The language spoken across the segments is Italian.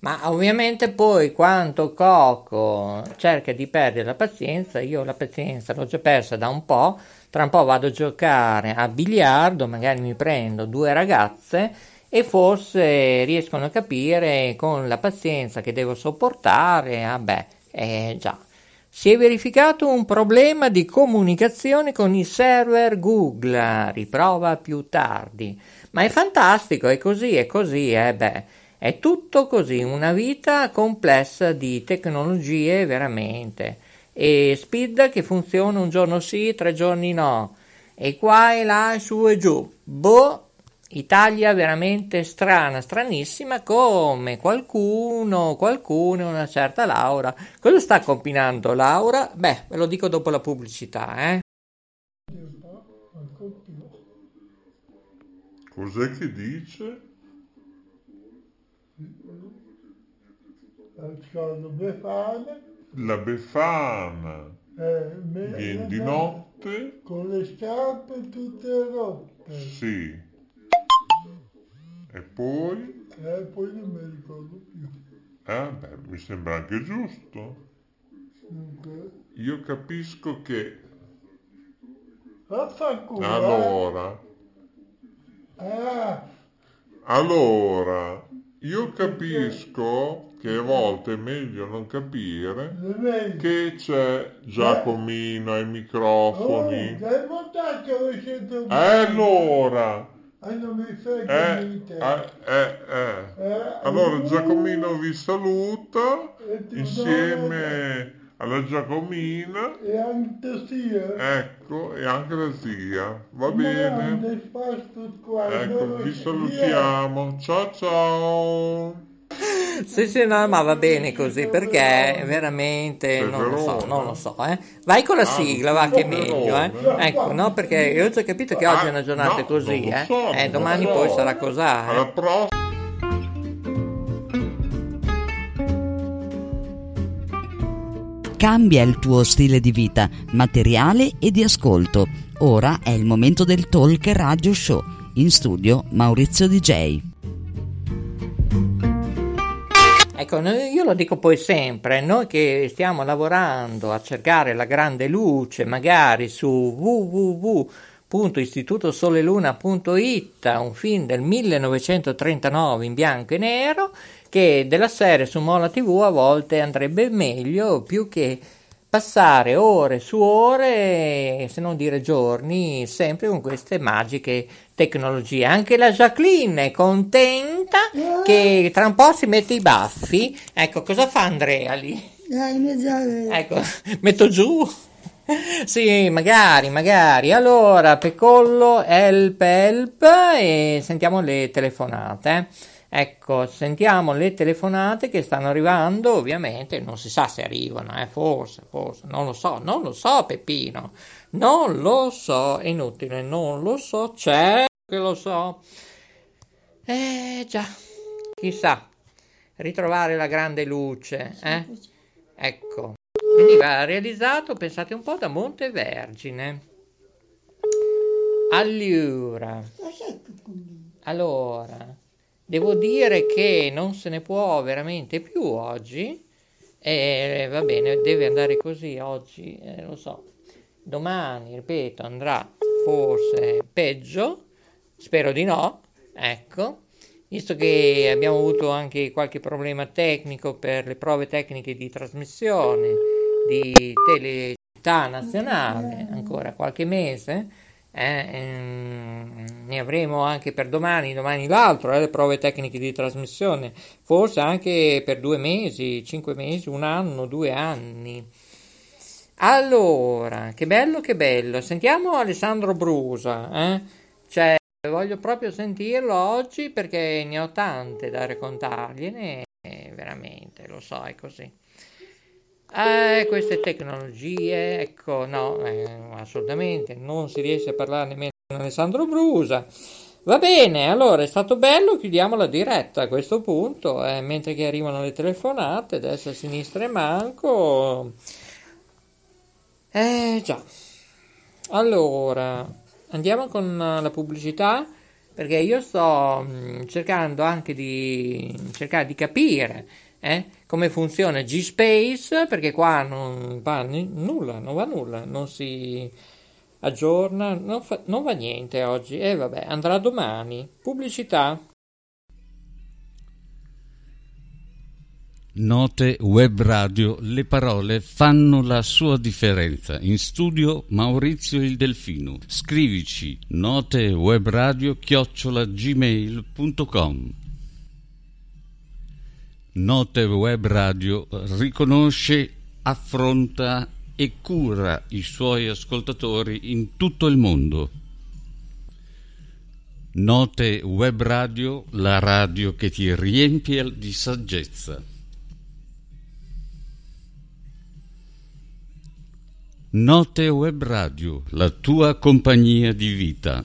Ma ovviamente poi quando Coco cerca di perdere la pazienza, io la pazienza l'ho già persa da un po', tra un po' vado a giocare a biliardo, magari mi prendo due ragazze e forse riescono a capire con la pazienza che devo sopportare, vabbè, eh già. Si è verificato un problema di comunicazione con i server Google, riprova più tardi. Ma è fantastico, è così, è così, eh beh. È tutto così, una vita complessa di tecnologie veramente. E Speed che funziona un giorno sì, tre giorni no. E qua e là, su e giù. Boh, Italia veramente strana, stranissima, come qualcuno, qualcuno, una certa Laura. Cosa sta combinando Laura? Beh, ve lo dico dopo la pubblicità, eh. Cos'è che dice? Befana? La Befana Eh, me- viene di me- notte? Con le scarpe tutte rotte. Sì. E poi? E poi non mi ricordo più. Eh, beh, mi sembra anche giusto. Dunque, Io capisco che vaffanculo. eh. allora, Ah, allora, io capisco che a volte è meglio non capire che c'è Giacomino ai Oh, microfoni. dai montaggio E allora, Non mi frega eh, eh, eh, eh. Eh, Allora uh, Giacomino vi saluta insieme alla Giacomina, E anche sia. ecco, e anche la zia. Va Ma bene? Ecco, vi salutiamo. Ciao ciao. Sì, sì, no, ma va bene così perché veramente non lo so, non lo so, eh. Vai con la Ah, sigla, va che è meglio, eh. Ecco, no, perché io ho già capito che oggi è una giornata Ah, così, eh. Eh, domani poi sarà cos'ha, Alla eh. prossima. Cambia il tuo stile di vita, materiale e di ascolto. Ora è il momento del Talk Radio Show. In studio Maurizio DJ. Ecco, io lo dico poi sempre, noi che stiamo lavorando a cercare la grande luce, magari su www.istitutosoleluna.it, un film del 1939 in bianco e nero, che della serie su Mola TV a volte andrebbe meglio più che passare ore su ore, se non dire giorni, sempre con queste magiche tecnologie. Anche la Jacqueline è contenta che tra un po' si mette i baffi. Ecco, cosa fa Andrea lì? Dai. Ecco, metto giù. Sì, magari, magari. Allora, Pecollo, help, help e sentiamo le telefonate. Ecco, sentiamo le telefonate che stanno arrivando, ovviamente non si sa se arrivano, eh, forse, forse, non lo so, non lo so Peppino, non lo so, è inutile, non lo so, c'è che lo so. Eh già, chissà, ritrovare la grande luce, eh? Ecco, veniva realizzato, pensate un po', da Montevergine. Allora, allora, devo dire che non se ne può veramente più oggi. E va bene, deve andare così oggi, eh, lo so. Domani, ripeto, andrà forse peggio, spero di no, ecco. Visto che abbiamo avuto anche qualche problema tecnico per le prove tecniche di trasmissione di Telecittà Nazionale, ancora qualche mese, eh, ehm, ne avremo anche per domani, domani l'altro, eh, le prove tecniche di trasmissione, forse anche per due mesi, cinque mesi, un anno, due anni. Allora, che bello, che bello. Sentiamo Alessandro Brusa, eh? Cioè, voglio proprio sentirlo oggi perché ne ho tante da raccontargliene, veramente, lo so, è così. Eh, queste tecnologie, ecco, no, eh, assolutamente, non si riesce a parlare nemmeno con Alessandro Brusa. Va bene, allora è stato bello, chiudiamo la diretta a questo punto, eh, mentre che arrivano le telefonate, destra, sinistra e manco. Eh già. Allora, andiamo con la pubblicità perché io sto mh, cercando anche di cercare di capire eh, come funziona G-Space perché qua non va nulla, non va nulla, non si aggiorna, non, fa- non va niente oggi e eh, vabbè, andrà domani. Pubblicità. Note web radio, le parole fanno la sua differenza. In studio Maurizio il Delfino. Scrivici notewebradio Note web radio riconosce, affronta e cura i suoi ascoltatori in tutto il mondo. Note web radio, la radio che ti riempie di saggezza. Note Web Radio, la tua compagnia di vita.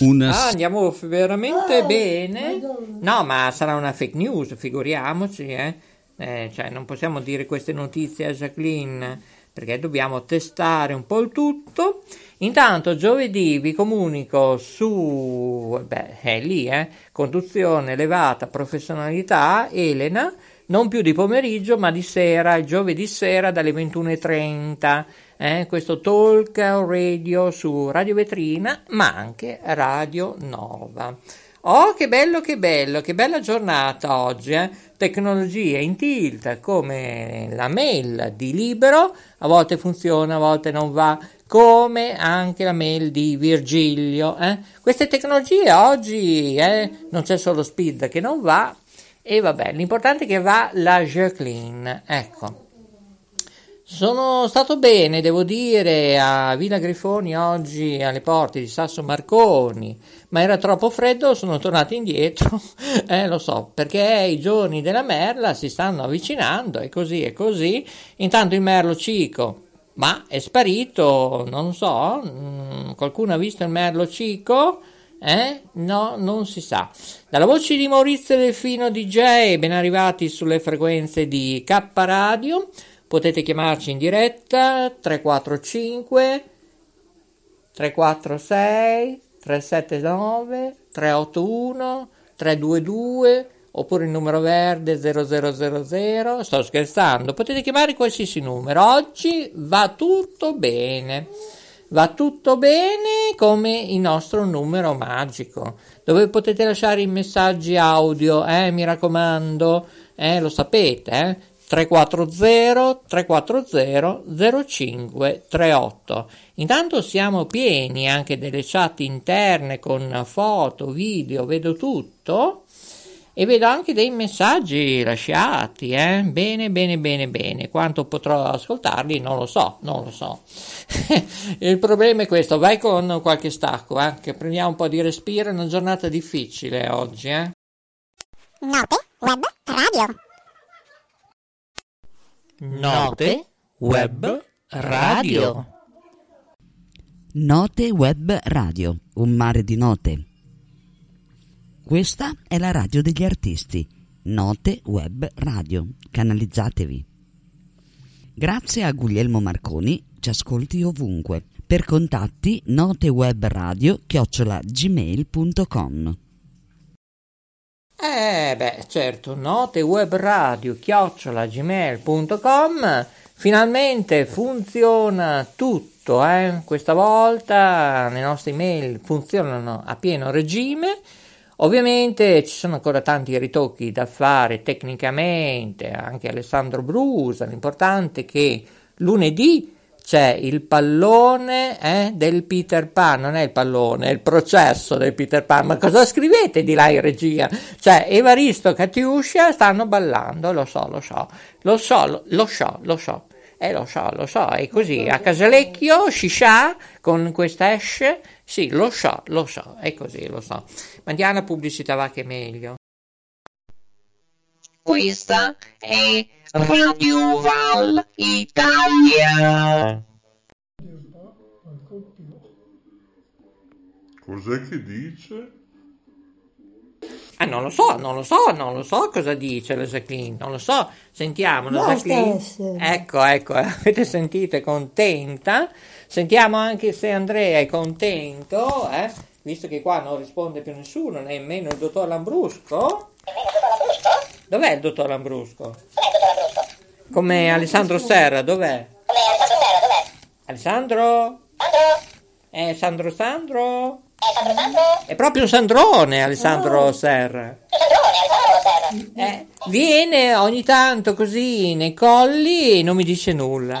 Una... Ah, andiamo veramente oh, bene. No, ma sarà una fake news, figuriamoci, eh? Eh, cioè, non possiamo dire queste notizie a Jacqueline perché dobbiamo testare un po' il tutto. Intanto giovedì vi comunico su, beh, è lì, eh, conduzione elevata, professionalità, Elena, non più di pomeriggio ma di sera, giovedì sera dalle 21.30, eh, questo talk radio su Radio Vetrina ma anche Radio Nova. Oh, che bello, che bello, che bella giornata oggi, eh? Tecnologie in tilt, come la mail di Libero, a volte funziona, a volte non va, come anche la mail di Virgilio. Eh? Queste tecnologie oggi eh, non c'è solo Speed che non va, e vabbè, l'importante è che va la Jacqueline, ecco. Sono stato bene, devo dire, a Villa Grifoni oggi alle porte di Sasso Marconi, ma era troppo freddo, sono tornato indietro, eh, lo so, perché i giorni della merla si stanno avvicinando e così e così. Intanto il merlo cico, ma è sparito, non so, mm, qualcuno ha visto il merlo cico? Eh? No, non si sa. Dalla voce di Maurizio Delfino DJ, ben arrivati sulle frequenze di K Radio. Potete chiamarci in diretta 345 346 379 381 322 oppure il numero verde 0000. Sto scherzando, potete chiamare qualsiasi numero. Oggi va tutto bene. Va tutto bene come il nostro numero magico, dove potete lasciare i messaggi audio, eh, mi raccomando, eh, lo sapete, eh, 340 340 0538. Intanto siamo pieni anche delle chat interne con foto, video, vedo tutto e vedo anche dei messaggi lasciati, eh? Bene, bene, bene, bene. Quanto potrò ascoltarli non lo so, non lo so. Il problema è questo, vai con qualche stacco, eh? Che prendiamo un po' di respiro, è una giornata difficile oggi, eh? Note Web Radio. Note Web Radio. Note Web Radio, un mare di note. Questa è la radio degli artisti, Note Web Radio, canalizzatevi. Grazie a Guglielmo Marconi, ci ascolti ovunque. Per contatti notewebradio chiocciola gmail.com eh beh, certo, note web radio chiocciola gmail.com finalmente funziona tutto, eh? questa volta le nostre email funzionano a pieno regime. Ovviamente ci sono ancora tanti ritocchi da fare tecnicamente, anche Alessandro Brusa, l'importante è che lunedì c'è il pallone eh, del Peter Pan, non è il pallone, è il processo del Peter Pan. Ma cosa scrivete di là in regia? Cioè, Evaristo e Katiuscia stanno ballando, lo so, lo so, lo so, lo, lo so, lo so. Eh, lo so, lo so, è così. A Casalecchio, Shisha, con questa esce, sì, lo so, lo so, è così, lo so. Mandiamo la pubblicità, va che è meglio. Questa è Radio Val Italia. Cos'è che dice? Ah, non lo so, non lo so, non lo so cosa dice la Jacqueline, non lo so. Sentiamo la Jacqueline. Ecco, ecco, avete sentito, è contenta. Sentiamo anche se Andrea è contento, eh? Visto che qua non risponde più nessuno, nemmeno il dottor Lambrusco. Dov'è il dottor Lambrusco? Come Alessandro Serra, dov'è? Alessandro? Eh, Sandro Sandro? È proprio un Sandrone, Alessandro Serra. Eh, viene ogni tanto così nei colli e non mi dice nulla.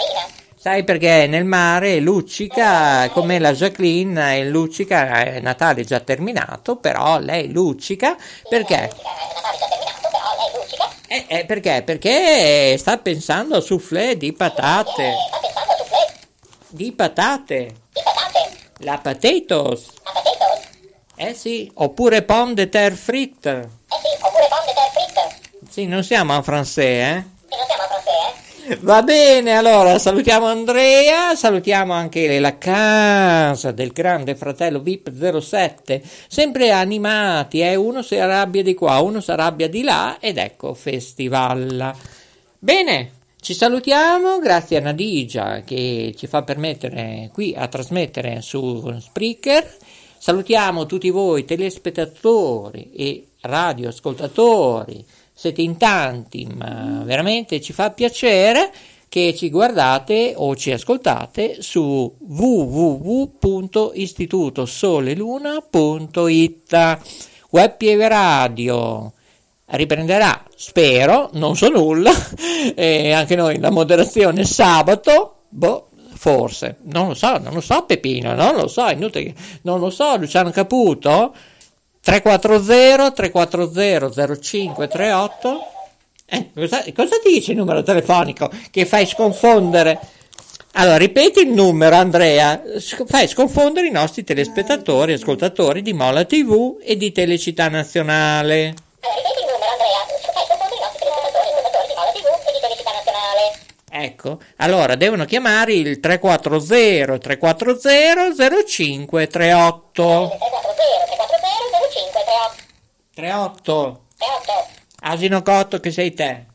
Sai perché nel mare luccica, come la Jacqueline, luccica, è Natale già terminato, però lei luccica perché? Eh, eh, perché? Perché sta pensando a soufflé di patate. Di patate. La potatoes. Eh sì, oppure pomme de terre frites. Sì, non siamo en français, eh? Va bene, allora salutiamo Andrea, salutiamo anche la casa del grande fratello VIP 07, sempre animati, eh? uno si arrabbia di qua, uno si arrabbia di là ed ecco festival. Bene, ci salutiamo, grazie a Nadigia che ci fa permettere qui a trasmettere su Spreaker. Salutiamo tutti voi telespettatori e radioascoltatori, siete in tanti, ma veramente ci fa piacere che ci guardate o ci ascoltate su www.istitutosoleluna.it Web Pieve Radio riprenderà, spero, non so nulla, e anche noi la moderazione sabato, boh, forse, non lo so, non lo so Peppino, non lo so, inutile, non lo so, Luciano Caputo, 340 340 0538, eh, cosa, cosa dice il numero telefonico che fai sconfondere? Allora, ripeti il numero, Andrea, fai sconfondere i nostri telespettatori, ascoltatori di Mola TV e di Telecittà Nazionale. Ecco, allora devono chiamare il 340 340 0538. 38. Asino cotto che sei te.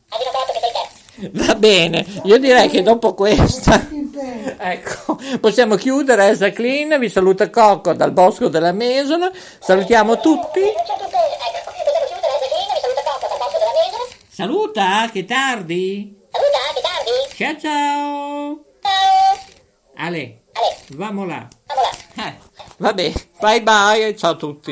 Va bene, io direi che dopo questa ecco, possiamo chiudere. Jacqueline vi saluta Cocco dal bosco della Mesola. Salutiamo tutti. Saluta, che tardi. Ciao ciao. Ale, vamo là. Eh, vabbè, bye bye, ciao a tutti.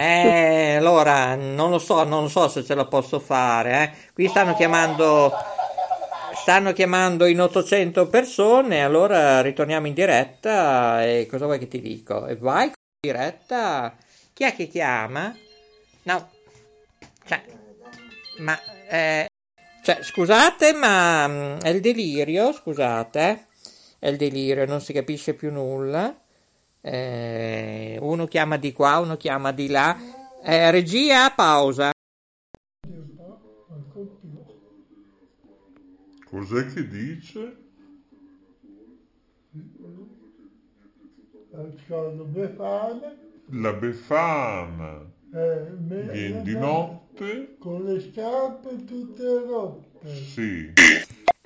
Eh, allora, non lo so, non lo so se ce la posso fare, eh. Qui stanno chiamando stanno chiamando in 800 persone, allora ritorniamo in diretta e cosa vuoi che ti dico? E vai in diretta, chi è che chiama? No, cioè, ma, eh, cioè, scusate, ma mm, è il delirio, scusate, è il delirio, non si capisce più nulla. Eh, uno chiama di qua, uno chiama di là. Eh, regia, pausa. Cos'è che dice? La Befana eh, viene di notte? con le scarpe tutte rotte. Sì.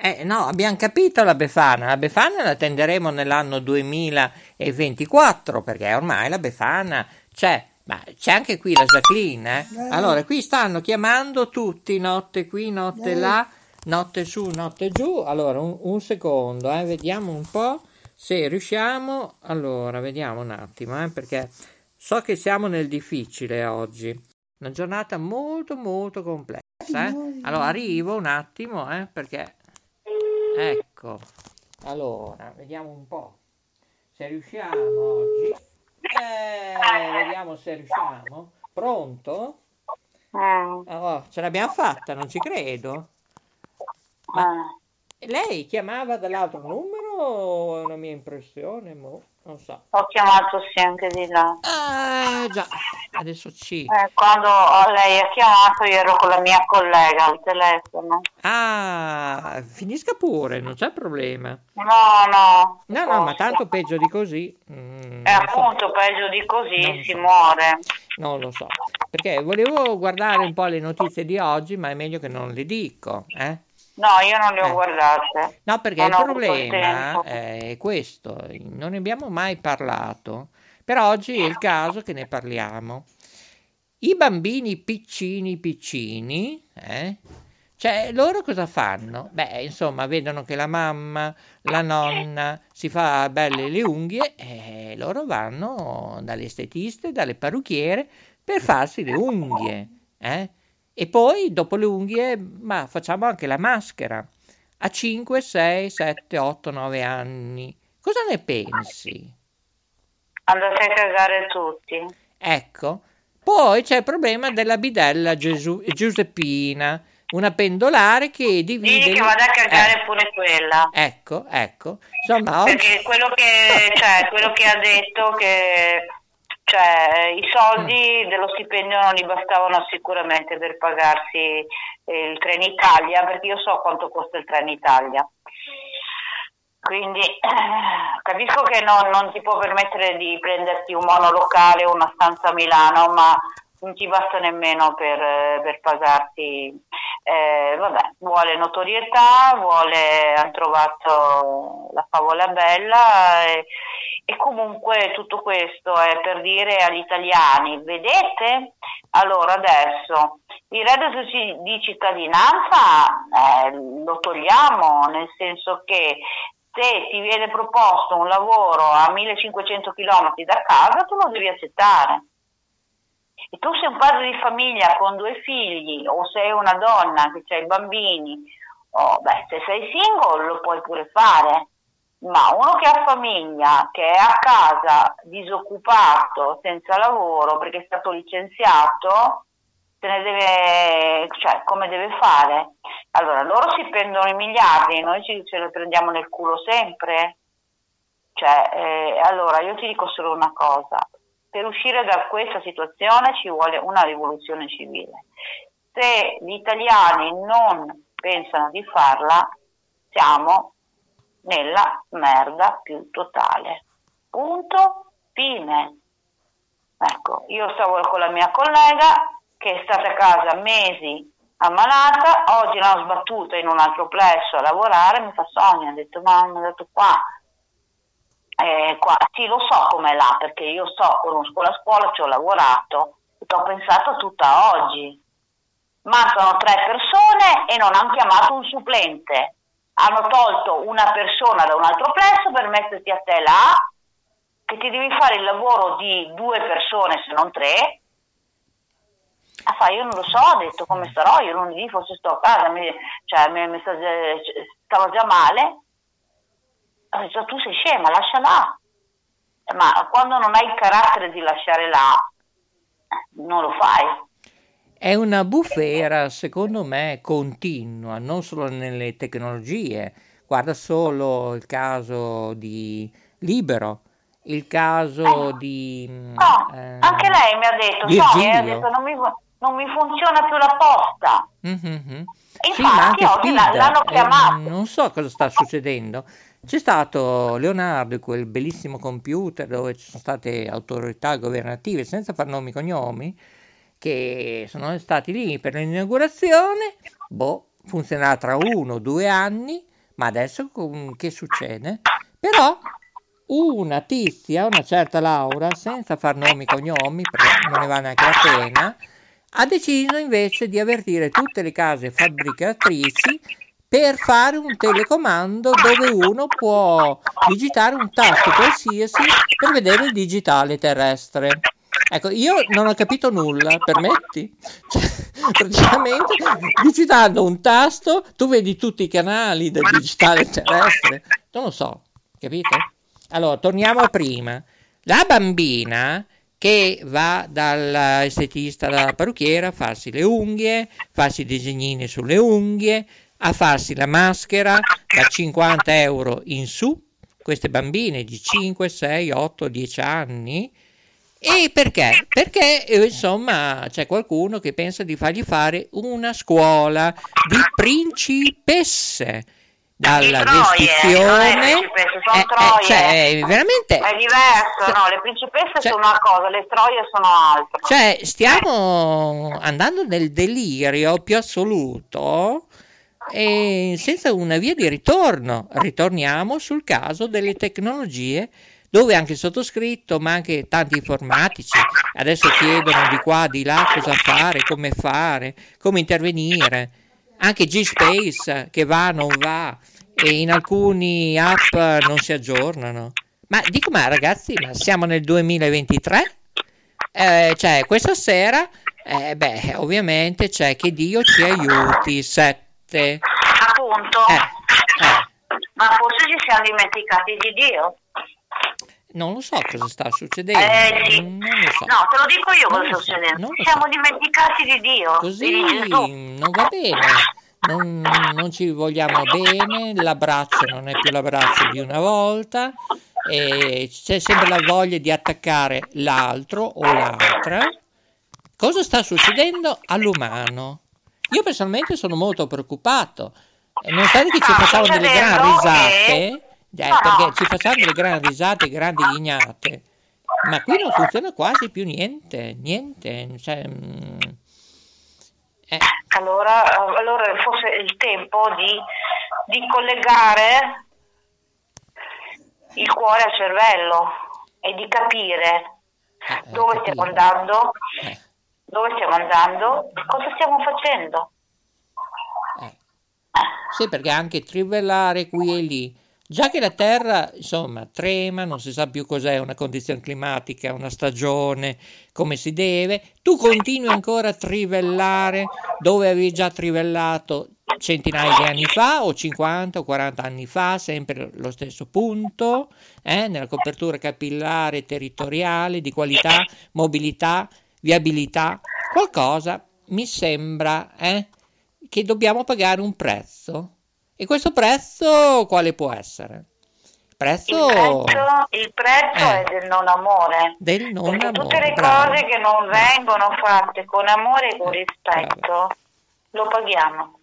Eh, no, abbiamo capito la Befana. La Befana la tenderemo nell'anno 2024 perché ormai la Befana c'è. Ma c'è anche qui la Jacqueline, eh? Allora, qui stanno chiamando tutti, notte qui, notte là, notte su, notte giù. Allora, un, un secondo, eh, vediamo un po' se riusciamo. Allora, vediamo un attimo, eh, perché so che siamo nel difficile oggi. Una giornata molto, molto complessa. eh. Allora, arrivo un attimo, eh, perché... Ecco. Allora, vediamo un po' se riusciamo oggi. Eh, vediamo se riusciamo. Pronto? Oh, ce l'abbiamo fatta, non ci credo. Ma lei chiamava dall'altro numero o è una mia impressione? Mo? Non so. Ho chiamato sì anche di là. Ah, già, adesso ci. Eh, quando lei ha chiamato io ero con la mia collega al telefono. Ah, finisca pure, non c'è problema. No, no. No, no, ma tanto peggio di così. mm, E non so. appunto peggio di così Non si so. muore. Non lo so, perché volevo guardare un po' le notizie di oggi, ma è meglio che non le dico, eh? No, io non le ho Eh. guardate. No, perché Non il problema è questo, non ne abbiamo mai parlato, però oggi è il caso che ne parliamo. I bambini piccini piccini, eh? Cioè, loro cosa fanno? Beh, insomma, vedono che la mamma, la nonna si fa belle le unghie e loro vanno dalle estetiste, dalle parrucchiere per farsi le unghie, eh? E poi, dopo le unghie, ma facciamo anche la maschera a 5, 6, 7, 8, 9 anni. Cosa ne pensi? Andate a cagare tutti. Ecco. Poi c'è il problema della bidella Gesù- Giuseppina, una pendolare che divide... Digli che vada a cagare pure quella. Eh, ecco, ecco. Insomma, oggi... Perché quello che, cioè, quello che ha detto che cioè, i soldi dello stipendio non gli bastavano sicuramente per pagarsi il Trenitalia, perché io so quanto costa il Trenitalia. Quindi eh, capisco che non, non ti può permettere di prenderti un monolocale o una stanza a Milano, ma non ti basta nemmeno per, per pagarti. eh, vabbè, vuole notorietà, vuole, hanno trovato la favola bella e, e comunque tutto questo è per dire agli italiani, vedete? Allora adesso il reddito di cittadinanza eh, lo togliamo, nel senso che se ti viene proposto un lavoro a 1500 km da casa, tu lo devi accettare. E tu sei un padre di famiglia con due figli o sei una donna che ha i bambini, o, beh, se sei single lo puoi pure fare, ma uno che ha famiglia, che è a casa disoccupato, senza lavoro perché è stato licenziato, se ne deve, cioè, come deve fare? Allora, loro si prendono i miliardi, noi ci, ce li prendiamo nel culo sempre. Cioè, eh, allora, io ti dico solo una cosa, per uscire da questa situazione ci vuole una rivoluzione civile. Se gli italiani non pensano di farla, siamo nella merda più totale. Punto, fine. Ecco, io stavo con la mia collega che è stata a casa mesi ammalata, oggi l'hanno sbattuta in un altro plesso a lavorare, mi fa Sonia, ha detto ma mi ha dato qua, eh, qua, sì lo so com'è là, perché io so, conosco la scuola, ci ho lavorato, e ho pensato tutta oggi. Mancano tre persone e non hanno chiamato un supplente. Hanno tolto una persona da un altro plesso per metterti a te là, che ti devi fare il lavoro di due persone se non tre. Ah, fa, io non lo so, ho detto come starò, io lunedì forse sto a casa, mi, cioè, mi, mi sta eh, stava già male, ho detto tu sei scema, lasciala. Ma quando non hai il carattere di lasciare là, non lo fai. È una bufera, secondo me, continua, non solo nelle tecnologie. Guarda solo il caso di Libero, il caso di... mm, No, eh, anche lei mi ha detto, Virgilio. Sonia, ha detto, non mi, non mi funziona più la posta. Mhm. E Sì, ma infatti anche Spida, l'hanno eh, chiamato. non so cosa sta succedendo. C'è stato Leonardo, quel bellissimo computer dove ci sono state autorità governative, senza far nomi e cognomi, che sono stati lì per l'inaugurazione. Boh, funzionerà tra uno o due anni, ma adesso che succede? Però una tizia, una certa Laura, senza far nomi e cognomi, perché non ne va neanche la pena, ha deciso invece di avvertire tutte le case fabbricatrici per fare un telecomando dove uno può digitare un tasto qualsiasi per vedere il digitale terrestre. Ecco, io non ho capito nulla, permetti? Cioè, praticamente digitando un tasto tu vedi tutti i canali del digitale terrestre. Non lo so, capito? Allora, torniamo a prima. La bambina che va dall'estetista, dalla parrucchiera a farsi le unghie, farsi i disegnini sulle unghie, a farsi la maschera da 50 euro in su, queste bambine di 5, 6, 8, 10 anni. E perché? Perché eh, insomma c'è qualcuno che pensa di fargli fare una scuola di principesse dalla troie, vestizione. Eh, eh, troie. cioè, veramente È diverso, no? Le principesse Cioè- sono una cosa, le troie sono altra. Cioè, stiamo andando nel delirio più assoluto e senza una via di ritorno. Ritorniamo sul caso delle tecnologie dove anche il sottoscritto, ma anche tanti informatici, adesso chiedono di qua, di là cosa fare, come fare, come intervenire. Anche G-Space che va, non va, e in alcuni app non si aggiornano. Ma dico, ma ragazzi, ma siamo nel 2023? Eh, cioè, questa sera, eh, beh, ovviamente c'è che Dio ci aiuti, sette. Appunto. Eh, Ma forse ci siamo dimenticati di Dio. Non lo so cosa sta succedendo. Eh sì. So. No, te lo dico io Non cosa sta succedendo. Ci siamo so. dimenticati di Dio. Così di non va bene. Non, non ci vogliamo bene, l'abbraccio non è più l'abbraccio di una volta, c'è sempre la voglia di attaccare l'altro o l'altra. Cosa sta succedendo all'umano? Io personalmente sono molto preoccupato, e nonostante che ci facciamo delle gran succedendo risate, eh, perché ci facciamo delle gran risate, grandi ghignate, ma qui non funziona quasi più niente, niente, cioè, mm, eh, Allora, eh, allora forse è il tempo di, di collegare il cuore al cervello e di capire eh, dove capito. stiamo andando, Eh, dove stiamo andando, cosa stiamo facendo. eh. Sì, perché anche trivellare qui e lì, già che la Terra, insomma, trema, non si sa più cos'è una condizione climatica, una stagione, come si deve, tu continui ancora a trivellare dove avevi già trivellato centinaia di anni fa o 50 o 40 anni fa, sempre lo stesso punto, eh, nella copertura capillare territoriale di qualità, mobilità, viabilità, qualcosa mi sembra eh, che dobbiamo pagare un prezzo. E questo prezzo quale può essere? Il Prezzo prezzo, il prezzo Eh. è del non amore. del non Perché tutte amore. le bravo. cose che non vengono fatte con amore e con rispetto lo paghiamo.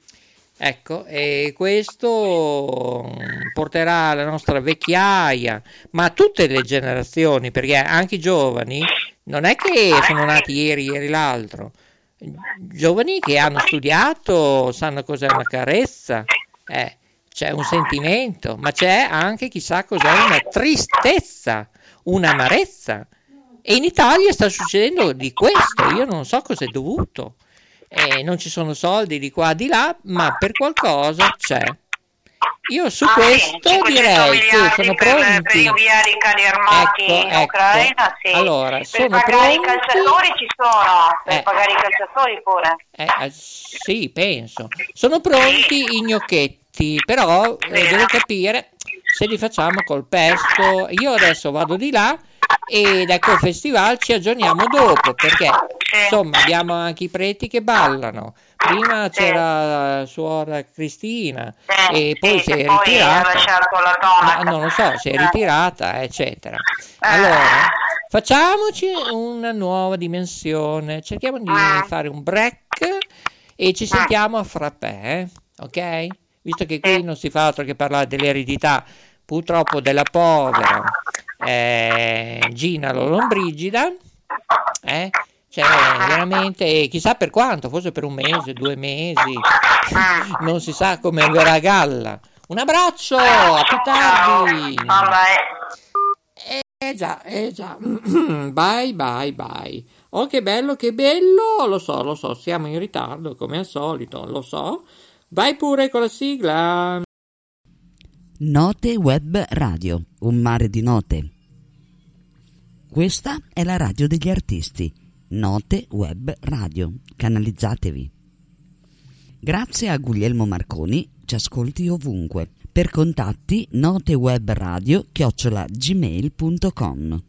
Ecco, e questo mm, porterà la nostra vecchiaia, ma a tutte le generazioni, perché anche i giovani non è che sono nati ieri, ieri l'altro. Giovani che hanno studiato, sanno cos'è una carezza, eh, c'è un sentimento, ma c'è anche chissà cos'è una tristezza, un'amarezza. E in Italia sta succedendo di questo, io non so cosa è dovuto. Eh, non ci sono soldi di qua di là, ma per qualcosa c'è. Io su Ah, sì, questo 500 direi che sono per, per pronti. inviare i carri armati Ecco, in ecco. Ucraina, sì. Allora, per sono pagare i pronti. calciatori ci sono, per Eh. pagare i calciatori pure. Eh, eh, sì, penso. Sono pronti i gnocchetti. però eh, devo capire se li facciamo col pesto. Io adesso vado di là e da quel festival ci aggiorniamo dopo perché insomma abbiamo anche i preti che ballano. Prima c'era suora Cristina e poi si è poi ritirata. Ma tonaca. non lo so, si è ritirata, eccetera. Allora, facciamoci una nuova dimensione, cerchiamo di fare un break e ci sentiamo a frappè, eh? ok? Visto che qui non si fa altro che parlare dell'eredità, purtroppo della povera eh, Gina Lollobrigida, eh? Cioè, veramente, chissà per quanto, forse per un mese, due mesi, non si sa come verrà a galla. Un abbraccio, a più tardi. Eh già, eh già. bye, bye, bye. Oh, che bello, che bello. Lo so, lo so, siamo in ritardo come al solito, lo so. Vai pure con la sigla. Note Web Radio, un mare di note. Questa è la radio degli artisti. Note Web Radio. Canalizzatevi. Grazie a Guglielmo Marconi, ci ascolti ovunque. Per contatti notewebradio chiocciola gmail.com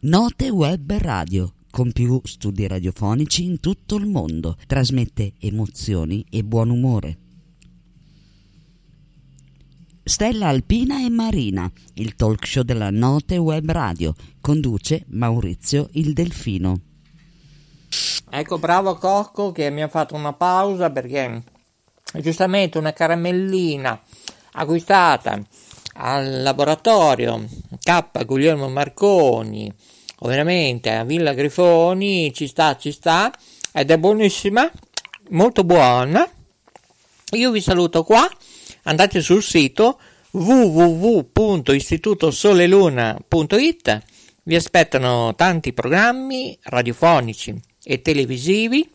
Note Web Radio, con più studi radiofonici in tutto il mondo, trasmette emozioni e buon umore. Stella Alpina e Marina, il talk show della Note Web Radio, conduce Maurizio il Delfino. Ecco, bravo Cocco che mi ha fatto una pausa perché giustamente una caramellina acquistata al laboratorio K Guglielmo Marconi, ovviamente a Villa Grifoni, ci sta, ci sta, ed è buonissima, molto buona. Io vi saluto qua, andate sul sito www.istitutosoleluna.it, vi aspettano tanti programmi radiofonici e televisivi.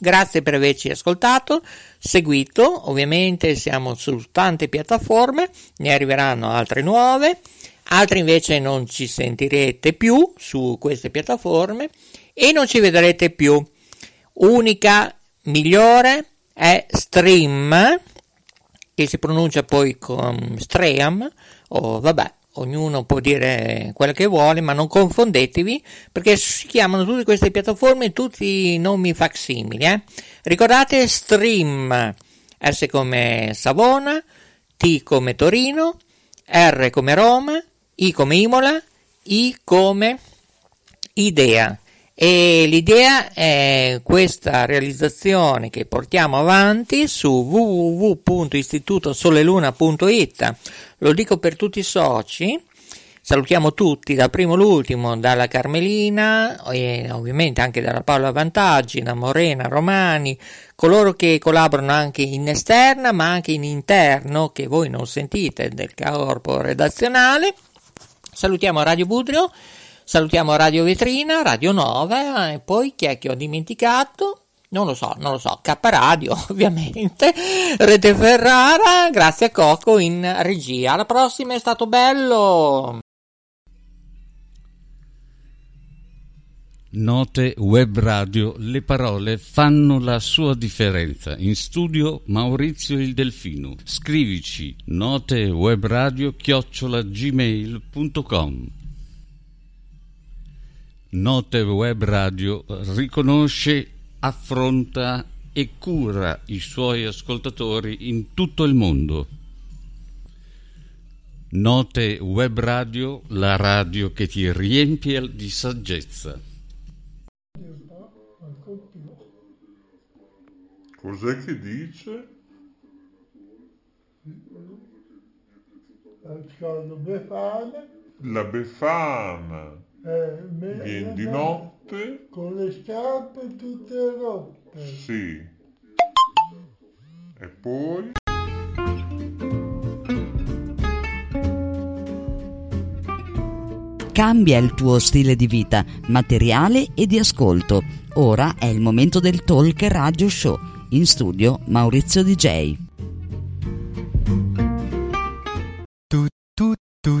Grazie per averci ascoltato, seguito, ovviamente siamo su tante piattaforme, ne arriveranno altre nuove, altre invece non ci sentirete più su queste piattaforme e non ci vedrete più. Unica migliore è Stream, che si pronuncia poi con Stream, o vabbè, ognuno può dire quello che vuole, ma non confondetevi perché si chiamano tutte queste piattaforme tutti nomi facsimili. Eh? Ricordate Stream, S come Savona, T come Torino, R come Roma, I come Imola, I come Idea. E l'idea è questa realizzazione che portiamo avanti su www.istitutosoleluna.it. Lo dico per tutti i soci. Salutiamo tutti, dal primo all'ultimo, dalla Carmelina e ovviamente anche dalla Paola Vantaggi, da Morena, Romani, coloro che collaborano anche in esterna ma anche in interno, che voi non sentite, del corpo redazionale. Salutiamo Radio Budrio. Salutiamo Radio Vetrina, Radio 9 e poi chi è che ho dimenticato? Non lo so, non lo so, K Radio ovviamente, Rete Ferrara, grazie a Coco in regia. Alla prossima, è stato bello! Note Web Radio, le parole fanno la sua differenza. In studio Maurizio il Delfino. Scrivici notewebradio chiocciola gmail.com Note Web Radio riconosce, affronta e cura i suoi ascoltatori in tutto il mondo. Note Web Radio, la radio che ti riempie di saggezza. Cos'è che dice? Ascolto Befana, La Befana eh, Vieni di notte. Con le scarpe tutte rotte. Sì. E poi... Cambia il tuo stile di vita, materiale e di ascolto. Ora è il momento del Talk Radio Show. In studio Maurizio DJ. Tu, tu, tu,